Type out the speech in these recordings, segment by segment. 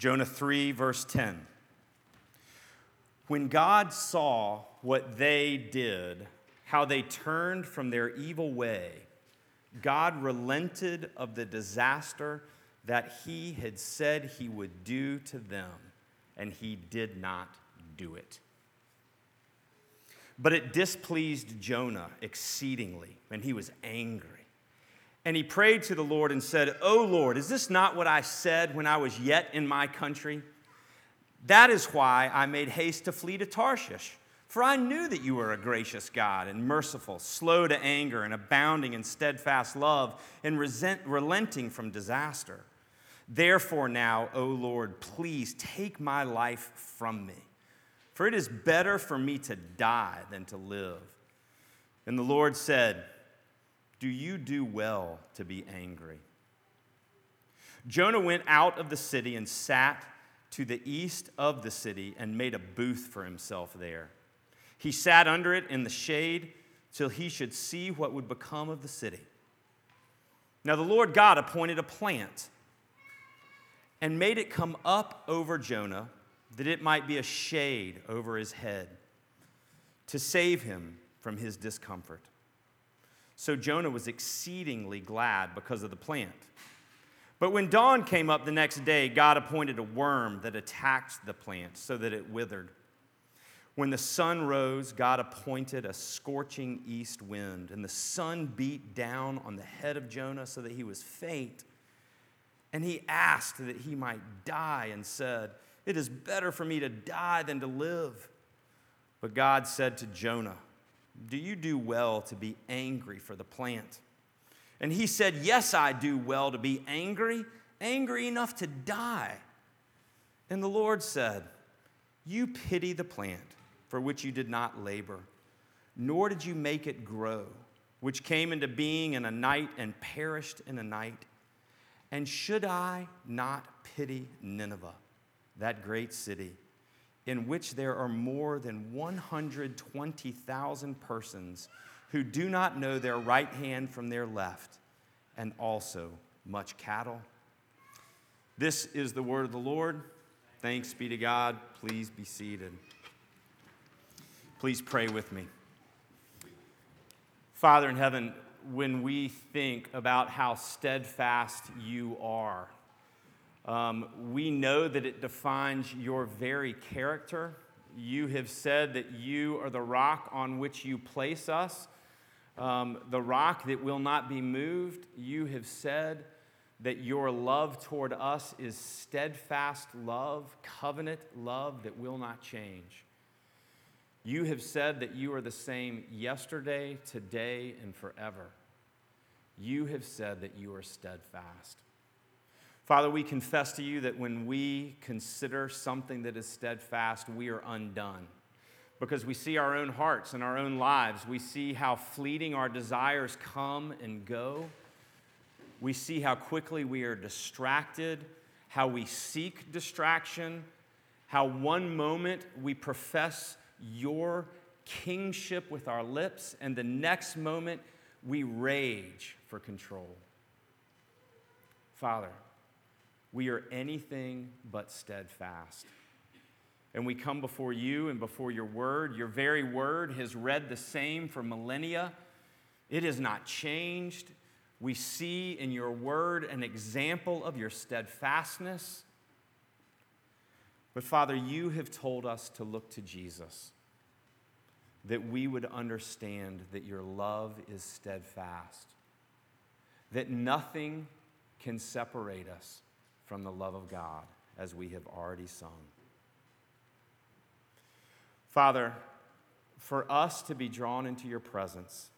Jonah 3, verse 10. When God saw what they did, how they turned from their evil way, God relented of the disaster that he had said he would do to them, and he did not do it. But it displeased Jonah exceedingly, and he was angry. And he prayed to the Lord and said, O Lord, is this not what I said when I was yet in my country? That is why I made haste to flee to Tarshish. For I knew that you were a gracious God and merciful, slow to anger, and abounding in steadfast love, and resent, relenting from disaster. Therefore, now, O Lord, please take my life from me for it is better for me to die than to live. And the Lord said, Do you do well to be angry? Jonah went out of the city and sat to the east of the city and made a booth for himself there. He sat under it in the shade till he should see what would become of the city. Now the Lord God appointed a plant and made it come up over Jonah that it might be a shade over his head to save him from his discomfort. So Jonah was exceedingly glad because of the plant. But when dawn came up the next day, God appointed a worm that attacked the plant so that it withered. When the sun rose, God appointed a scorching east wind, and the sun beat down on the head of Jonah so that he was faint. And he asked that he might die and said, it is better for me to die than to live. But God said to Jonah, Do you do well to be angry for the plant? And he said, Yes, I do well to be angry, angry enough to die. And the Lord said, You pity the plant for which you did not labor, nor did you make it grow, which came into being in a night and perished in a night. And should I not pity Nineveh? that great city, in which there are more than 120,000 persons who do not know their right hand from their left, and also much cattle. This is the word of the Lord. Thanks be to God. Please be seated. Please pray with me. Father in heaven, when we think about how steadfast you are, um, we know that it defines your very character. You have said that you are the rock on which you place us, um, the rock that will not be moved. You have said that your love toward us is steadfast love, covenant love that will not change. You have said that you are the same yesterday, today, and forever. You have said that you are steadfast. Father, we confess to you that when we consider something that is steadfast, we are undone. Because we see our own hearts and our own lives. We see how fleeting our desires come and go. We see how quickly we are distracted, how we seek distraction, how one moment we profess your kingship with our lips, and the next moment we rage for control. Father, we are anything but steadfast. And we come before you and before your word. Your very word has read the same for millennia, it has not changed. We see in your word an example of your steadfastness. But Father, you have told us to look to Jesus, that we would understand that your love is steadfast, that nothing can separate us from the love of God, as we have already sung. Father, for us to be drawn into your presence,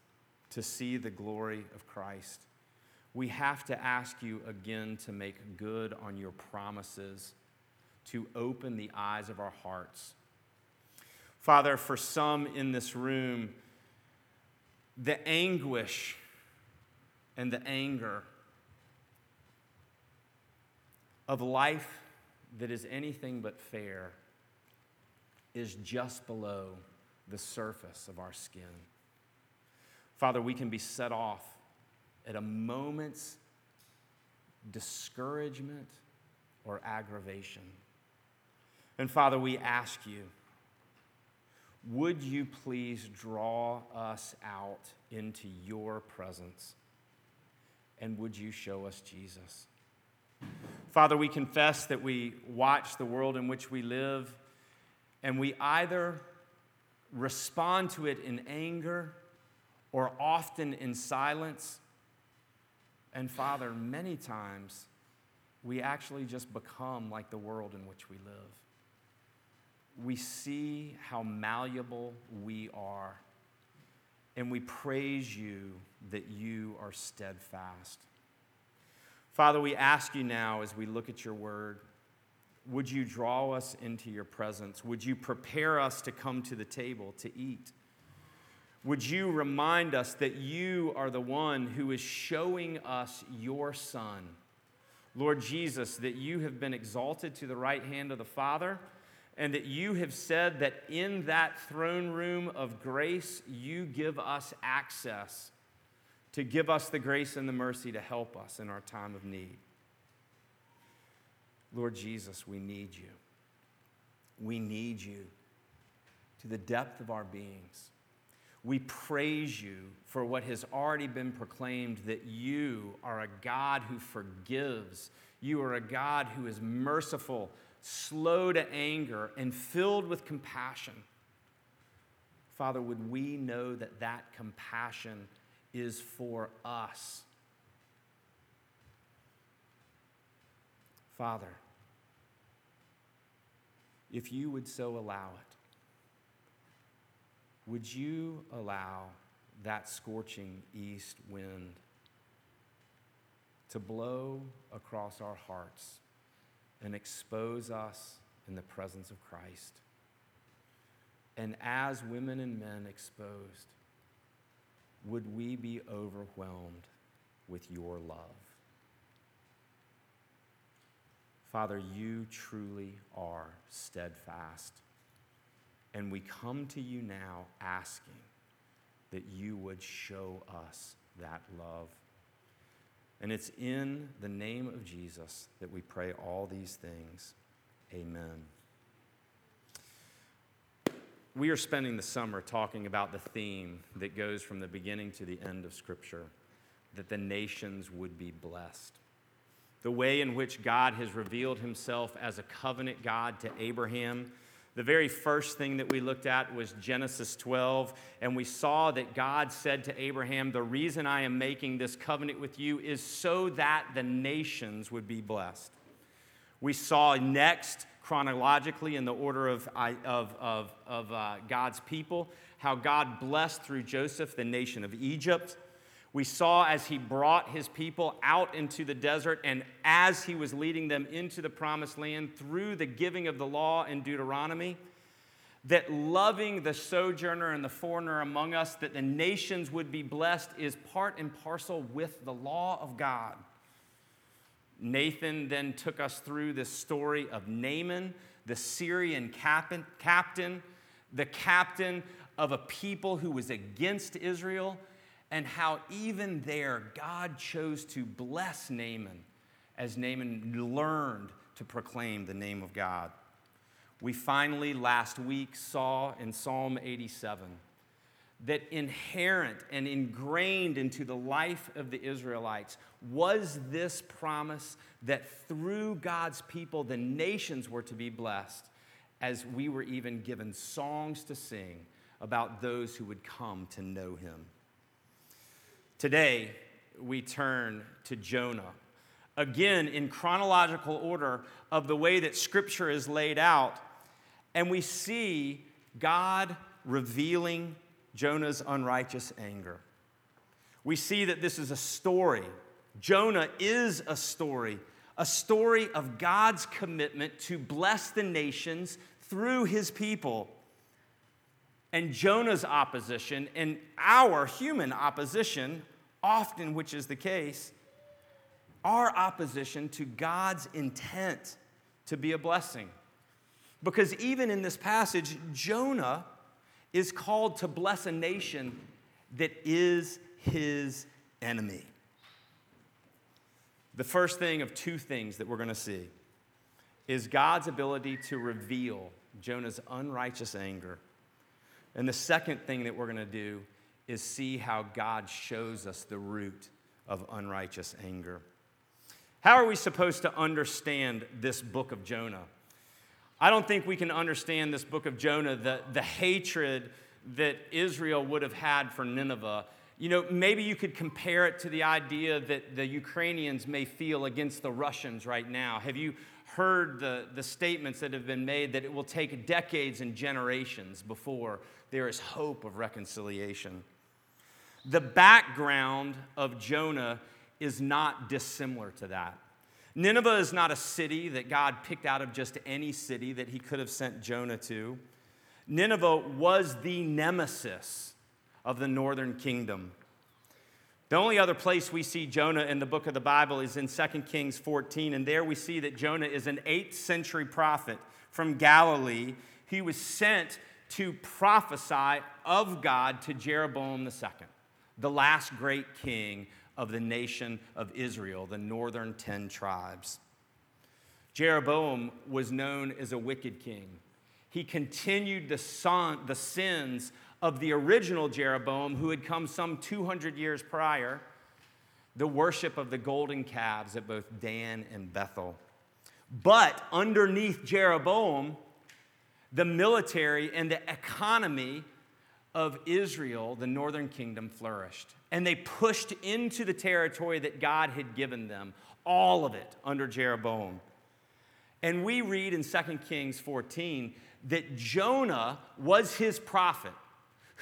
to see the glory of Christ, we have to ask you again to make good on your promises, to open the eyes of our hearts. Father, for some in this room, the anguish and the anger of life that is anything but fair is just below the surface of our skin. Father, we can be set off at a moment's discouragement or aggravation. And Father, we ask you, would you please draw us out into your presence? And would you show us Jesus? Father, we confess that we watch the world in which we live, and we either respond to it in anger or often in silence. And Father, many times we actually just become like the world in which we live. We see how malleable we are, and we praise you that you are steadfast. Father, we ask you now as we look at your word, would you draw us into your presence? Would you prepare us to come to the table to eat? Would you remind us that you are the one who is showing us your Son? Lord Jesus, that you have been exalted to the right hand of the Father, and that you have said that in that throne room of grace, you give us access to give us the grace and the mercy to help us in our time of need. Lord Jesus, we need you. We need you to the depth of our beings. We praise you for what has already been proclaimed that you are a God who forgives. You are a God who is merciful, slow to anger, and filled with compassion. Father, would we know that that compassion is for us? Father, if you would so allow it, would you allow that scorching east wind to blow across our hearts and expose us in the presence of Christ? And as women and men exposed, would we be overwhelmed with your love? Father, you truly are steadfast. And we come to you now asking that you would show us that love. And it's in the name of Jesus that we pray all these things. Amen. We are spending the summer talking about the theme that goes from the beginning to the end of Scripture that the nations would be blessed the way in which God has revealed himself as a covenant God to Abraham. The very first thing that we looked at was Genesis 12, and we saw that God said to Abraham, The reason I am making this covenant with you is so that the nations would be blessed. We saw next, chronologically, in the order of, of, of, of uh, God's people, how God blessed through Joseph the nation of Egypt. We saw as he brought his people out into the desert and as he was leading them into the promised land through the giving of the law in Deuteronomy, that loving the sojourner and the foreigner among us, that the nations would be blessed, is part and parcel with the law of God. Nathan then took us through this story of Naaman, the Syrian captain, the captain of a people who was against Israel and how even there God chose to bless Naaman as Naaman learned to proclaim the name of God. We finally last week saw in Psalm 87 that inherent and ingrained into the life of the Israelites was this promise that through God's people the nations were to be blessed, as we were even given songs to sing about those who would come to know him. Today, we turn to Jonah. Again, in chronological order of the way that Scripture is laid out, and we see God revealing Jonah's unrighteous anger. We see that this is a story. Jonah is a story, a story of God's commitment to bless the nations through his people. And Jonah's opposition and our human opposition often, which is the case, our opposition to God's intent to be a blessing. Because even in this passage, Jonah is called to bless a nation that is his enemy. The first thing of two things that we're going to see is God's ability to reveal Jonah's unrighteous anger. And the second thing that we're going to do is see how God shows us the root of unrighteous anger. How are we supposed to understand this book of Jonah? I don't think we can understand this book of Jonah, the, the hatred that Israel would have had for Nineveh. You know, maybe you could compare it to the idea that the Ukrainians may feel against the Russians right now. Have you heard the, the statements that have been made that it will take decades and generations before there is hope of reconciliation? The background of Jonah is not dissimilar to that. Nineveh is not a city that God picked out of just any city that he could have sent Jonah to. Nineveh was the nemesis of the northern kingdom. The only other place we see Jonah in the book of the Bible is in 2 Kings 14, and there we see that Jonah is an 8th century prophet from Galilee. He was sent to prophesy of God to Jeroboam II, the last great king of the nation of Israel, the northern 10 tribes. Jeroboam was known as a wicked king. He continued the, son, the sins of the original Jeroboam, who had come some 200 years prior, the worship of the golden calves at both Dan and Bethel. But underneath Jeroboam, the military and the economy of Israel, the northern kingdom, flourished. And they pushed into the territory that God had given them, all of it under Jeroboam. And we read in 2 Kings 14 that Jonah was his prophet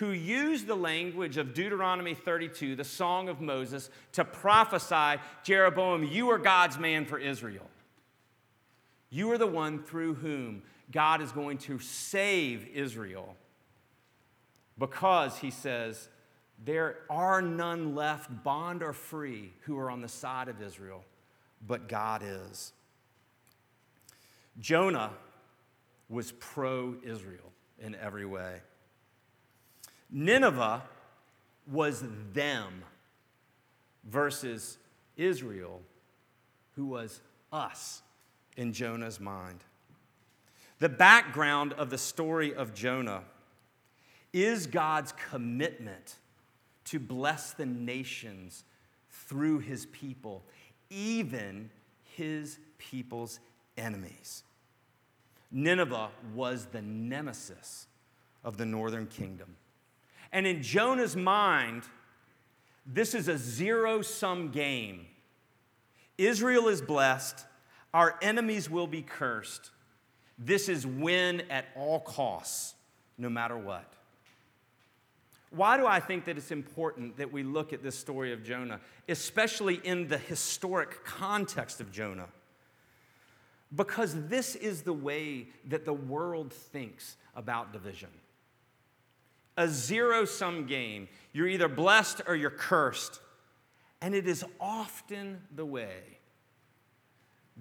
who used the language of Deuteronomy 32, the Song of Moses, to prophesy Jeroboam, you are God's man for Israel. You are the one through whom God is going to save Israel. Because, he says, there are none left, bond or free, who are on the side of Israel, but God is. Jonah was pro Israel in every way. Nineveh was them versus Israel, who was us in Jonah's mind. The background of the story of Jonah is God's commitment to bless the nations through his people, even his people's enemies. Nineveh was the nemesis of the northern kingdom. And in Jonah's mind, this is a zero sum game. Israel is blessed, our enemies will be cursed. This is win at all costs, no matter what. Why do I think that it's important that we look at this story of Jonah, especially in the historic context of Jonah? Because this is the way that the world thinks about division a zero sum game. You're either blessed or you're cursed. And it is often the way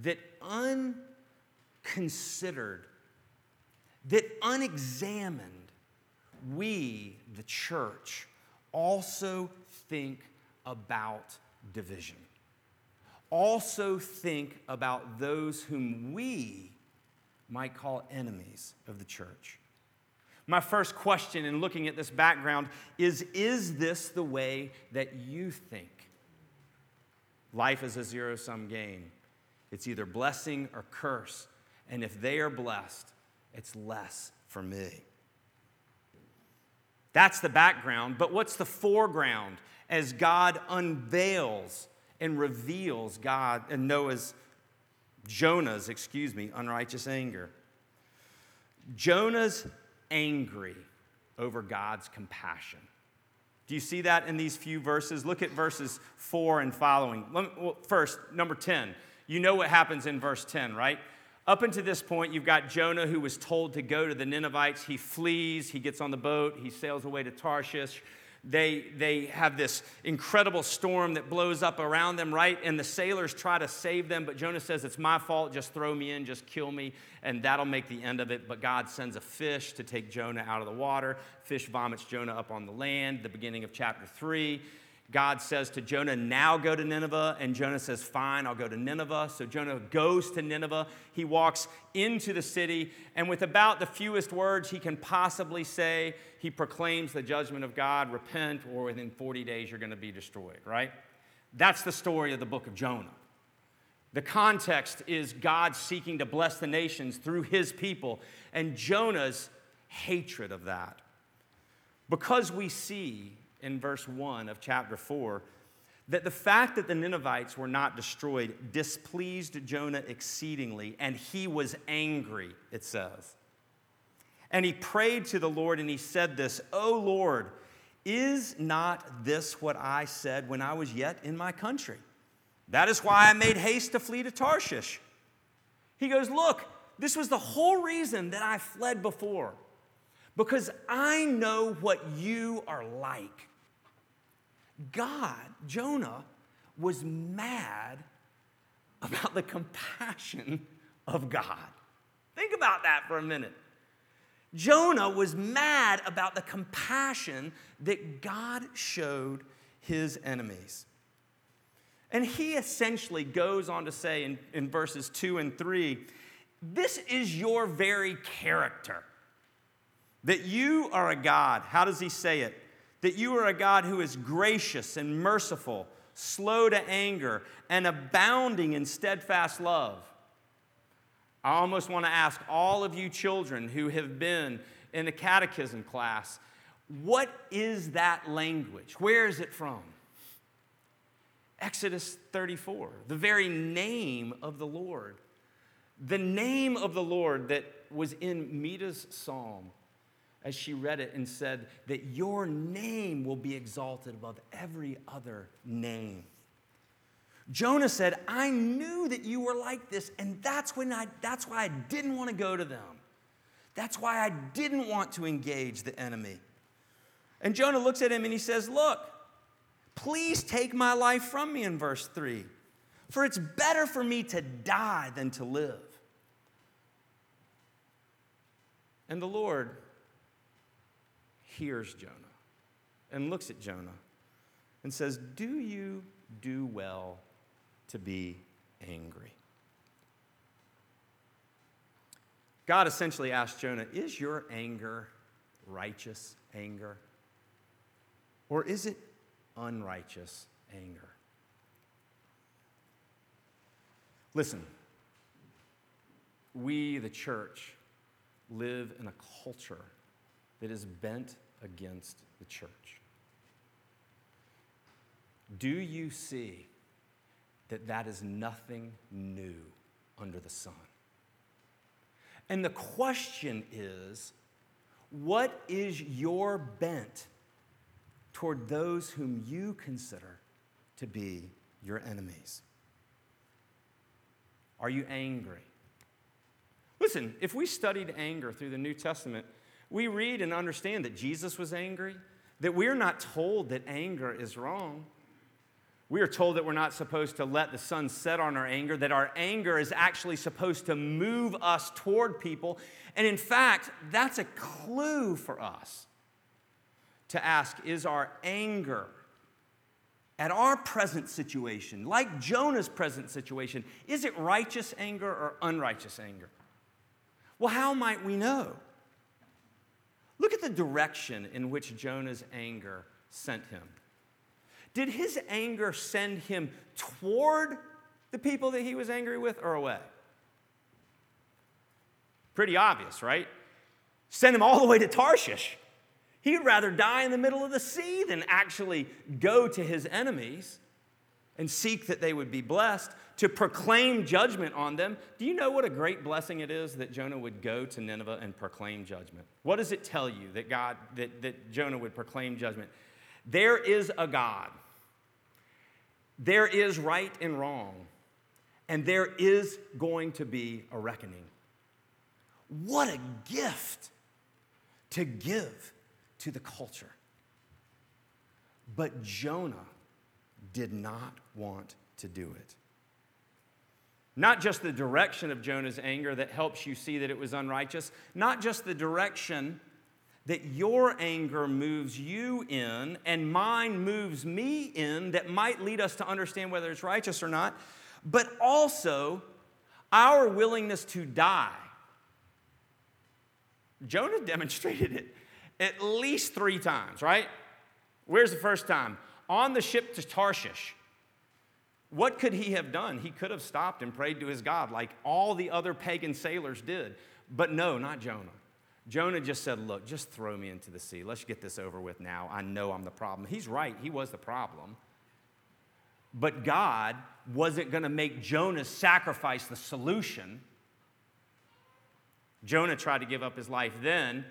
that unconsidered, that unexamined, we, the church, also think about division. Also think about those whom we might call enemies of the church. My first question in looking at this background is Is this the way that you think? Life is a zero sum game. It's either blessing or curse. And if they are blessed, it's less for me. That's the background. But what's the foreground as God unveils and reveals God and Noah's, Jonah's, excuse me, unrighteous anger? Jonah's angry over God's compassion. Do you see that in these few verses? Look at verses 4 and following. Me, well, first, number 10. You know what happens in verse 10, right? Up until this point, you've got Jonah who was told to go to the Ninevites. He flees, he gets on the boat, he sails away to Tarshish they, they have this incredible storm that blows up around them, right? And the sailors try to save them, but Jonah says, It's my fault, just throw me in, just kill me, and that'll make the end of it. But God sends a fish to take Jonah out of the water. Fish vomits Jonah up on the land, the beginning of chapter 3. God says to Jonah, Now go to Nineveh. And Jonah says, Fine, I'll go to Nineveh. So Jonah goes to Nineveh. He walks into the city, and with about the fewest words he can possibly say, he proclaims the judgment of God repent, or within 40 days you're going to be destroyed, right? That's the story of the book of Jonah. The context is God seeking to bless the nations through his people, and Jonah's hatred of that. Because we see in verse 1 of chapter 4 that the fact that the Ninevites were not destroyed displeased Jonah exceedingly, and he was angry, it says. And he prayed to the Lord and he said this, O Lord, is not this what I said when I was yet in my country? That is why I made haste to flee to Tarshish. He goes, Look, this was the whole reason that I fled before, because I know what you are like. God, Jonah, was mad about the compassion of God. Think about that for a minute. Jonah was mad about the compassion that God showed his enemies. And he essentially goes on to say in, in verses 2 and 3 this is your very character. That you are a God. How does he say it? that you are a God who is gracious and merciful, slow to anger, and abounding in steadfast love. I almost want to ask all of you children who have been in a catechism class what is that language? Where is it from? Exodus 34, the very name of the Lord. The name of the Lord that was in Mita's psalm as she read it and said that your name will be exalted above every other name. Jonah said, I knew that you were like this, and that's, when I, that's why I didn't want to go to them. That's why I didn't want to engage the enemy. And Jonah looks at him and he says, Look, please take my life from me in verse 3, for it's better for me to die than to live. And the Lord hears Jonah and looks at Jonah and says, Do you do well to be angry? God essentially asked Jonah, Is your anger righteous anger? Or is it unrighteous anger? Listen, we, the church, live in a culture that is bent against the church. Do you see that that is nothing new under the sun? And the question is what is your bent toward those whom you consider to be your enemies? Are you angry? Listen, if we studied anger through the New Testament, we read and understand that Jesus was angry, that we're not told that anger is wrong. We are told that we're not supposed to let the sun set on our anger, that our anger is actually supposed to move us toward people. And in fact, that's a clue for us to ask is our anger at our present situation, like Jonah's present situation, is it righteous anger or unrighteous anger? Well, how might we know? Look at the direction in which Jonah's anger sent him. Did his anger send him toward the people that he was angry with or away? Pretty obvious, right? Send him all the way to Tarshish. He'd rather die in the middle of the sea than actually go to his enemies and seek that they would be blessed to proclaim judgment on them. Do you know what a great blessing it is that Jonah would go to Nineveh and proclaim judgment? What does it tell you that God that, that Jonah would proclaim judgment? There is a God. There is right and wrong. And there is going to be a reckoning. What a gift to give to the culture. But Jonah did not want to do it. Not just the direction of Jonah's anger that helps you see that it was unrighteous, not just the direction that your anger moves you in and mine moves me in that might lead us to understand whether it's righteous or not, but also our willingness to die. Jonah demonstrated it at least three times, right? Where's the first time? On the ship to Tarshish. What could he have done? He could have stopped and prayed to his God like all the other pagan sailors did. But no, not Jonah. Jonah just said, Look, just throw me into the sea. Let's get this over with now. I know I'm the problem. He's right, he was the problem. But God wasn't going to make Jonah sacrifice the solution. Jonah tried to give up his life then.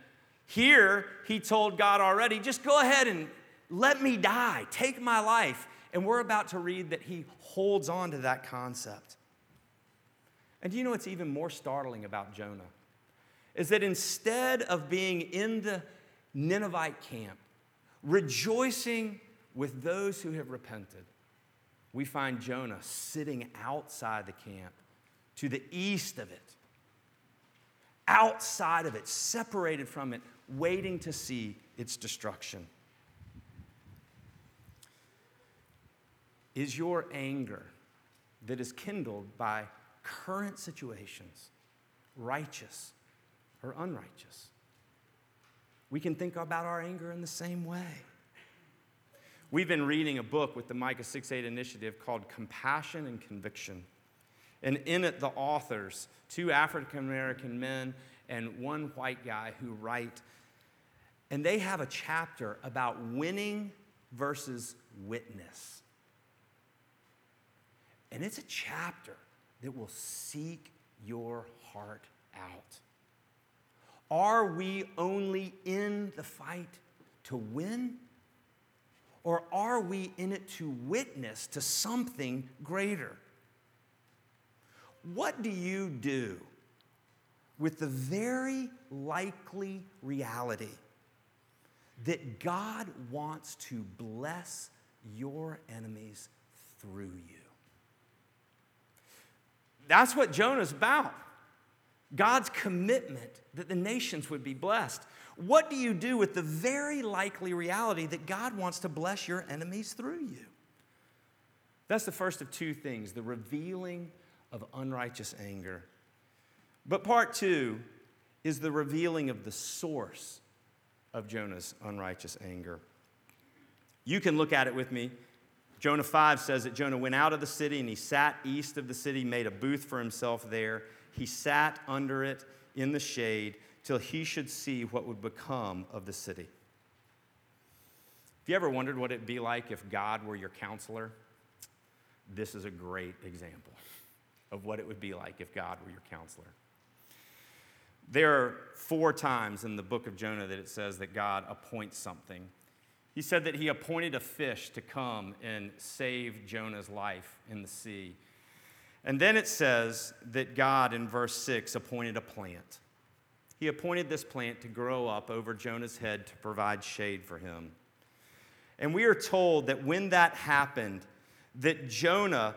Here, he told God already, just go ahead and let me die, take my life. And we're about to read that he holds on to that concept. And do you know what's even more startling about Jonah? Is that instead of being in the Ninevite camp, rejoicing with those who have repented, we find Jonah sitting outside the camp to the east of it, outside of it, separated from it, waiting to see its destruction. Is your anger that is kindled by current situations righteous or unrighteous? We can think about our anger in the same way. We've been reading a book with the Micah 6 8 initiative called Compassion and Conviction. And in it, the authors, two African American men and one white guy, who write, and they have a chapter about winning versus witness. And it's a chapter that will seek your heart out. Are we only in the fight to win? Or are we in it to witness to something greater? What do you do with the very likely reality that God wants to bless your enemies through you? That's what Jonah's about. God's commitment that the nations would be blessed. What do you do with the very likely reality that God wants to bless your enemies through you? That's the first of two things the revealing of unrighteous anger. But part two is the revealing of the source of Jonah's unrighteous anger. You can look at it with me. Jonah 5 says that Jonah went out of the city and he sat east of the city, made a booth for himself there. He sat under it in the shade till he should see what would become of the city. Have you ever wondered what it'd be like if God were your counselor? This is a great example of what it would be like if God were your counselor. There are four times in the book of Jonah that it says that God appoints something. He said that he appointed a fish to come and save Jonah's life in the sea. And then it says that God, in verse 6, appointed a plant. He appointed this plant to grow up over Jonah's head to provide shade for him. And we are told that when that happened, that Jonah,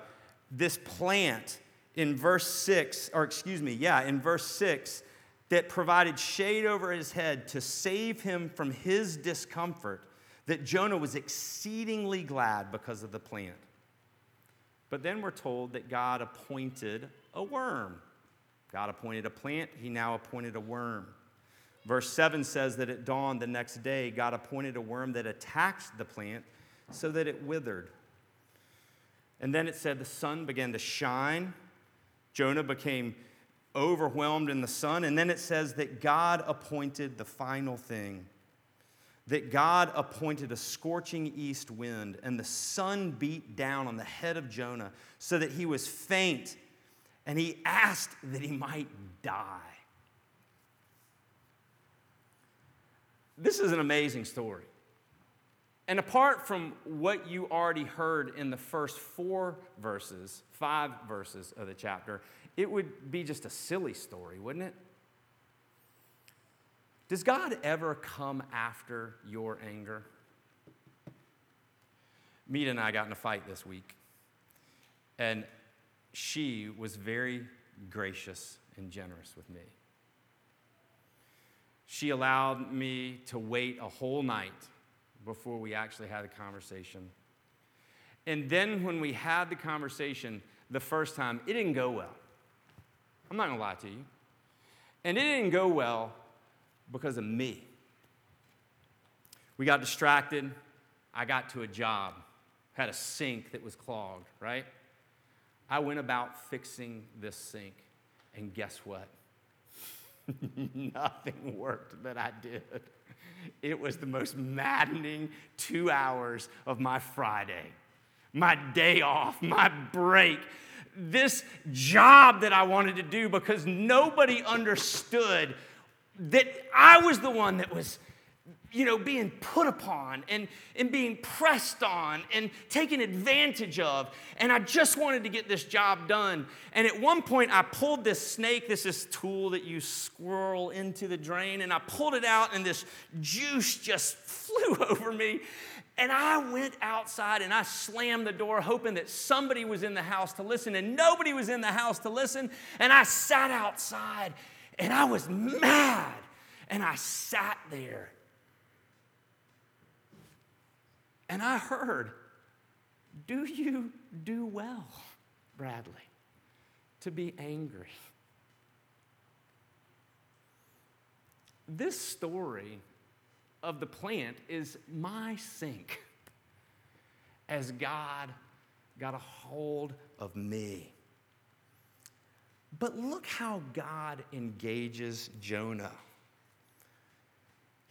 this plant in verse 6, or excuse me, yeah, in verse 6, that provided shade over his head to save him from his discomfort, that Jonah was exceedingly glad because of the plant. But then we're told that God appointed a worm God appointed a plant, he now appointed a worm. Verse 7 says that at dawn the next day, God appointed a worm that attacked the plant so that it withered. And then it said the sun began to shine. Jonah became overwhelmed in the sun. And then it says that God appointed the final thing that God appointed a scorching east wind, and the sun beat down on the head of Jonah so that he was faint and he asked that he might die. This is an amazing story. And apart from what you already heard in the first four verses, five verses of the chapter, it would be just a silly story, wouldn't it? Does God ever come after your anger? Mita and I got in a fight this week. And she was very gracious and generous with me. she allowed me to wait a whole night before we actually had a conversation. And then when we had the conversation the first time, it didn't go well. I'm not gonna lie to you. And it didn't go well because of me. We got distracted. I got to a job, had a sink that was clogged, right? I went about fixing this sink, and guess what? Nothing worked that I did. It was the most maddening two hours of my Friday, my day off, my break. This job that I wanted to do because nobody understood that I was the one that was you know, being put upon and, and being pressed on and taken advantage of. And I just wanted to get this job done. And at one point, I pulled this snake, this is tool that you squirrel into the drain, and I pulled it out, and this juice just flew over me. And I went outside and I slammed the door, hoping that somebody was in the house to listen, and nobody was in the house to listen. And I sat outside and I was mad. And I sat there And I heard, Do you do well, Bradley, to be angry? This story of the plant is my sink as God got a hold of me. But look how God engages Jonah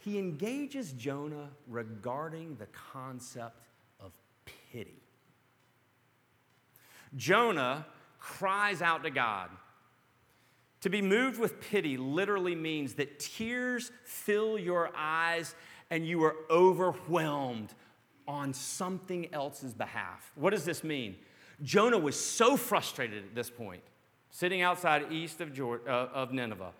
he engages Jonah regarding the concept of pity. Jonah cries out to God. To be moved with pity literally means that tears fill your eyes and you are overwhelmed on something else's behalf. What does this mean? Jonah was so frustrated at this point, sitting outside east of, Georgia, uh, of Nineveh,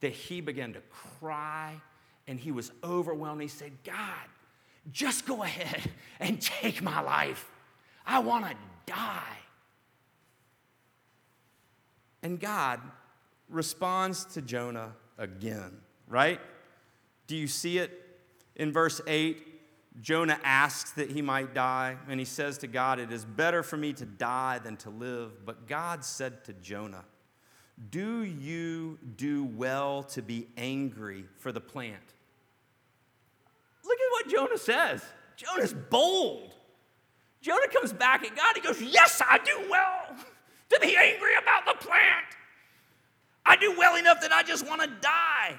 that he began to cry and he was overwhelmed. He said, God, just go ahead and take my life. I want to die. And God responds to Jonah again, right? Do you see it? In verse 8, Jonah asks that he might die, and he says to God, It is better for me to die than to live. But God said to Jonah, Do you do well to be angry for the plant? Look at what Jonah says. Jonah's bold. Jonah comes back at God. He goes, Yes, I do well to be angry about the plant. I do well enough that I just want to die.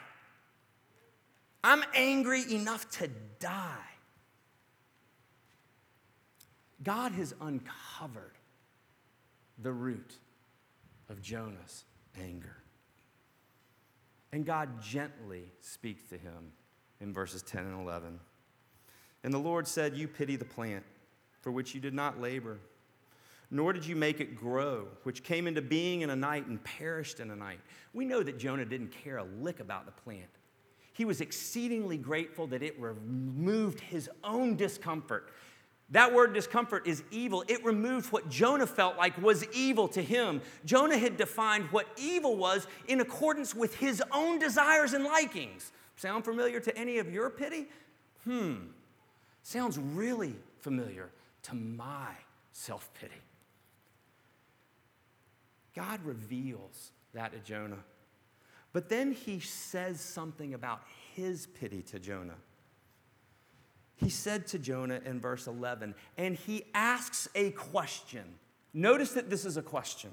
I'm angry enough to die. God has uncovered the root of Jonah's anger. And God gently speaks to him in verses 10 and 11. And the Lord said, You pity the plant for which you did not labor, nor did you make it grow, which came into being in a night and perished in a night. We know that Jonah didn't care a lick about the plant. He was exceedingly grateful that it removed his own discomfort. That word discomfort is evil. It removed what Jonah felt like was evil to him. Jonah had defined what evil was in accordance with his own desires and likings. Sound familiar to any of your pity? Hmm. Sounds really familiar to my self pity. God reveals that to Jonah. But then he says something about his pity to Jonah. He said to Jonah in verse 11, and he asks a question. Notice that this is a question.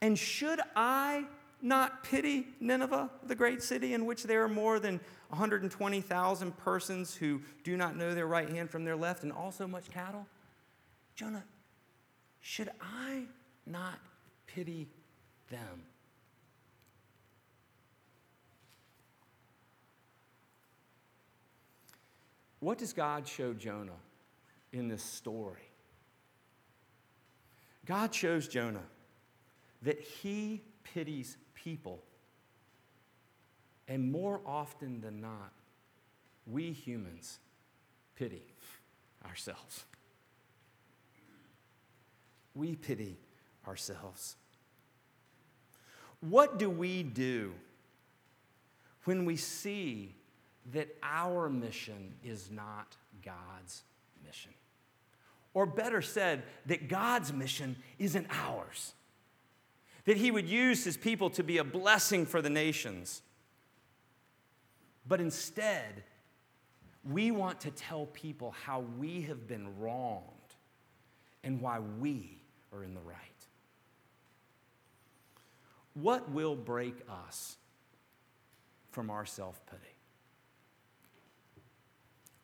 And should I not pity Nineveh, the great city in which there are more than 120,000 persons who do not know their right hand from their left and also much cattle? Jonah, should I not pity them? What does God show Jonah in this story? God shows Jonah that he pities people. And more often than not, we humans pity ourselves. We pity ourselves. What do we do when we see that our mission is not God's mission. Or better said, that God's mission isn't ours. That He would use His people to be a blessing for the nations. But instead, we want to tell people how we have been wronged and why we are in the right. What will break us from our self pity?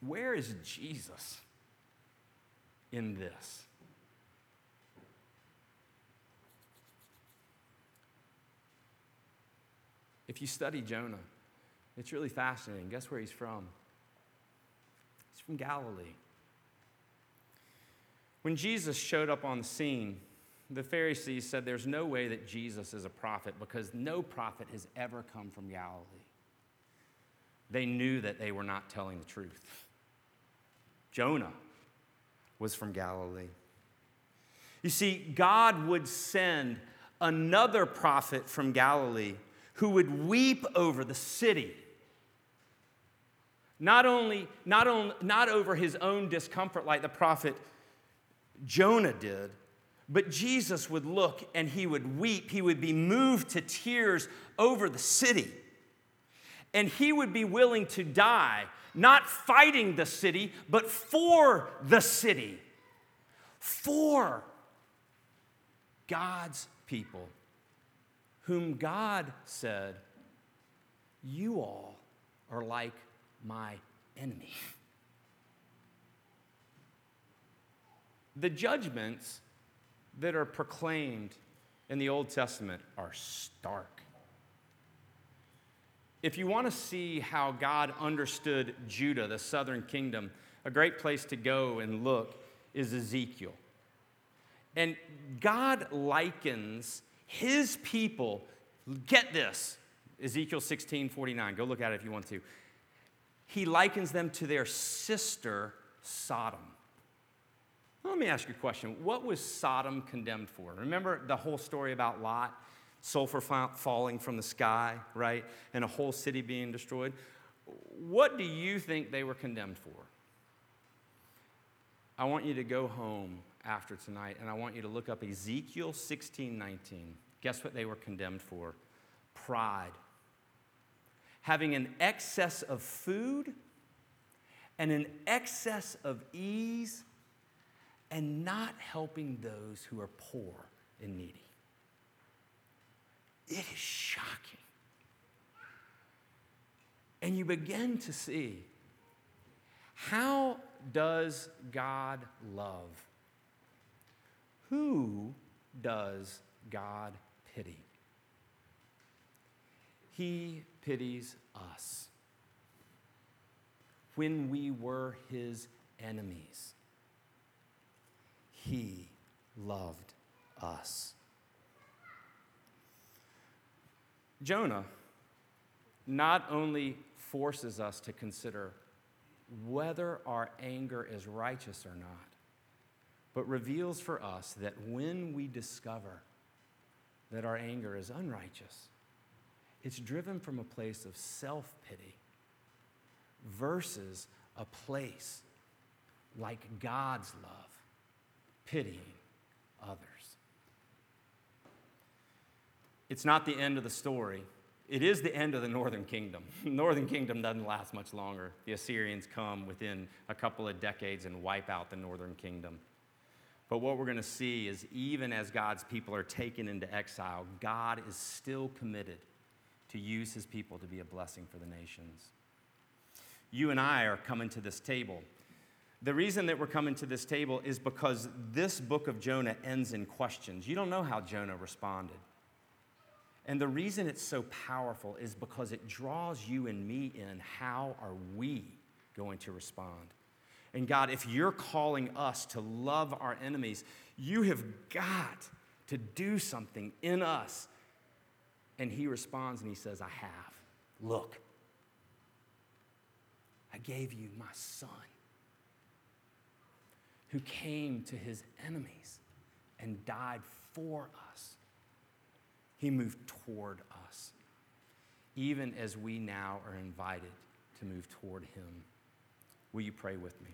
Where is Jesus in this? If you study Jonah, it's really fascinating. Guess where he's from? He's from Galilee. When Jesus showed up on the scene, the Pharisees said there's no way that Jesus is a prophet because no prophet has ever come from Galilee. They knew that they were not telling the truth. Jonah was from Galilee. You see, God would send another prophet from Galilee who would weep over the city. Not only, not, on, not over his own discomfort like the prophet Jonah did, but Jesus would look and he would weep. He would be moved to tears over the city. And he would be willing to die, not fighting the city, but for the city, for God's people, whom God said, You all are like my enemy. The judgments that are proclaimed in the Old Testament are stark. If you want to see how God understood Judah, the southern kingdom, a great place to go and look is Ezekiel. And God likens his people, get this, Ezekiel 16 49. Go look at it if you want to. He likens them to their sister Sodom. Let me ask you a question. What was Sodom condemned for? Remember the whole story about Lot? Sulfur falling from the sky, right? And a whole city being destroyed. What do you think they were condemned for? I want you to go home after tonight and I want you to look up Ezekiel 16 19. Guess what they were condemned for? Pride. Having an excess of food and an excess of ease and not helping those who are poor and needy. It is shocking. And you begin to see how does God love? Who does God pity? He pities us when we were his enemies he loved us. Jonah not only forces us to consider whether our anger is righteous or not, but reveals for us that when we discover that our anger is unrighteous, it's driven from a place of self pity versus a place like God's love pitying others. It's not the end of the story. It is the end of the northern kingdom. Northern kingdom doesn't last much longer. The Assyrians come within a couple of decades and wipe out the northern kingdom. But what we're going to see is even as God's people are taken into exile, God is still committed to use his people to be a blessing for the nations. You and I are coming to this table the reason that we're coming to this table is because this book of Jonah ends in questions. You don't know how Jonah responded. And the reason it's so powerful is because it draws you and me in. How are we going to respond? And God, if you're calling us to love our enemies, you have got to do something in us. And he responds and he says, I have. Look, I gave you my son who came to his enemies and died for us. He moved toward us. even as we now are invited to move toward him. Will you pray with me?